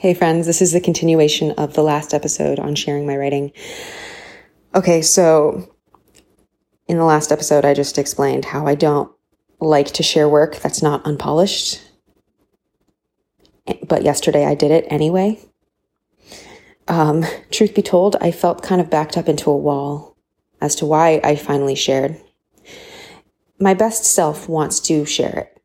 Hey, friends, this is the continuation of the last episode on sharing my writing. Okay, so in the last episode, I just explained how I don't like to share work that's not unpolished. But yesterday I did it anyway. Um, truth be told, I felt kind of backed up into a wall as to why I finally shared. My best self wants to share it.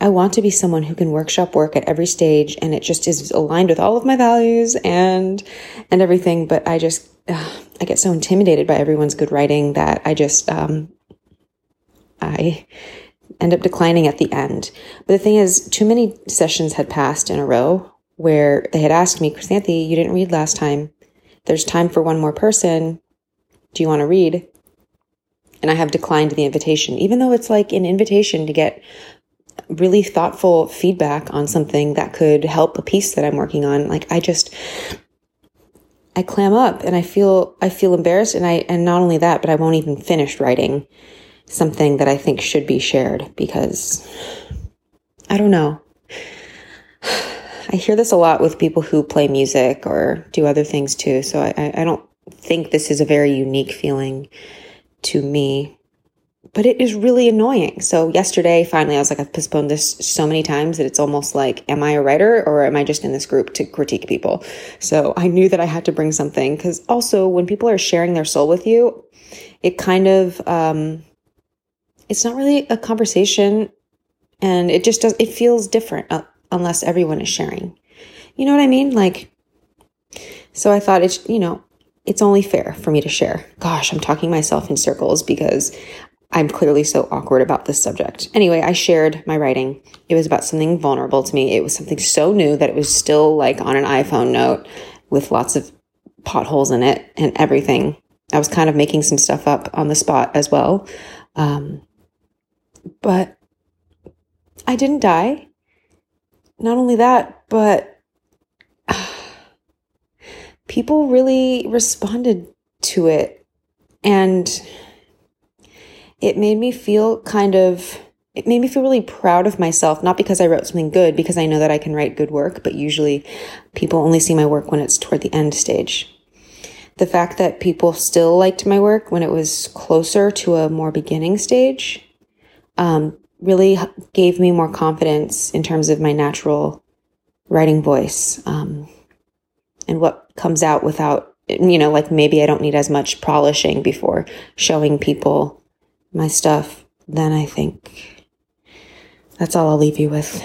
I want to be someone who can workshop work at every stage and it just is aligned with all of my values and and everything but I just uh, I get so intimidated by everyone's good writing that I just um I end up declining at the end. But the thing is too many sessions had passed in a row where they had asked me, "Chrysanthi, you didn't read last time. There's time for one more person. Do you want to read?" And I have declined the invitation, even though it's like an invitation to get really thoughtful feedback on something that could help a piece that I'm working on. Like I just I clam up and I feel I feel embarrassed and I and not only that, but I won't even finish writing something that I think should be shared because I don't know. I hear this a lot with people who play music or do other things too. So I, I don't think this is a very unique feeling to me but it is really annoying. So yesterday, finally, I was like, I've postponed this so many times that it's almost like, am I a writer or am I just in this group to critique people? So I knew that I had to bring something because also when people are sharing their soul with you, it kind of, um, it's not really a conversation and it just does, it feels different uh, unless everyone is sharing. You know what I mean? Like, so I thought it's, you know, it's only fair for me to share. Gosh, I'm talking myself in circles because I'm clearly so awkward about this subject. Anyway, I shared my writing. It was about something vulnerable to me. It was something so new that it was still like on an iPhone note with lots of potholes in it and everything. I was kind of making some stuff up on the spot as well. Um, but I didn't die. Not only that, but uh, people really responded to it. And it made me feel kind of it made me feel really proud of myself, not because I wrote something good, because I know that I can write good work, but usually people only see my work when it's toward the end stage. The fact that people still liked my work when it was closer to a more beginning stage um, really gave me more confidence in terms of my natural writing voice um, and what comes out without, you know, like maybe I don't need as much polishing before showing people my stuff, then I think that's all I'll leave you with.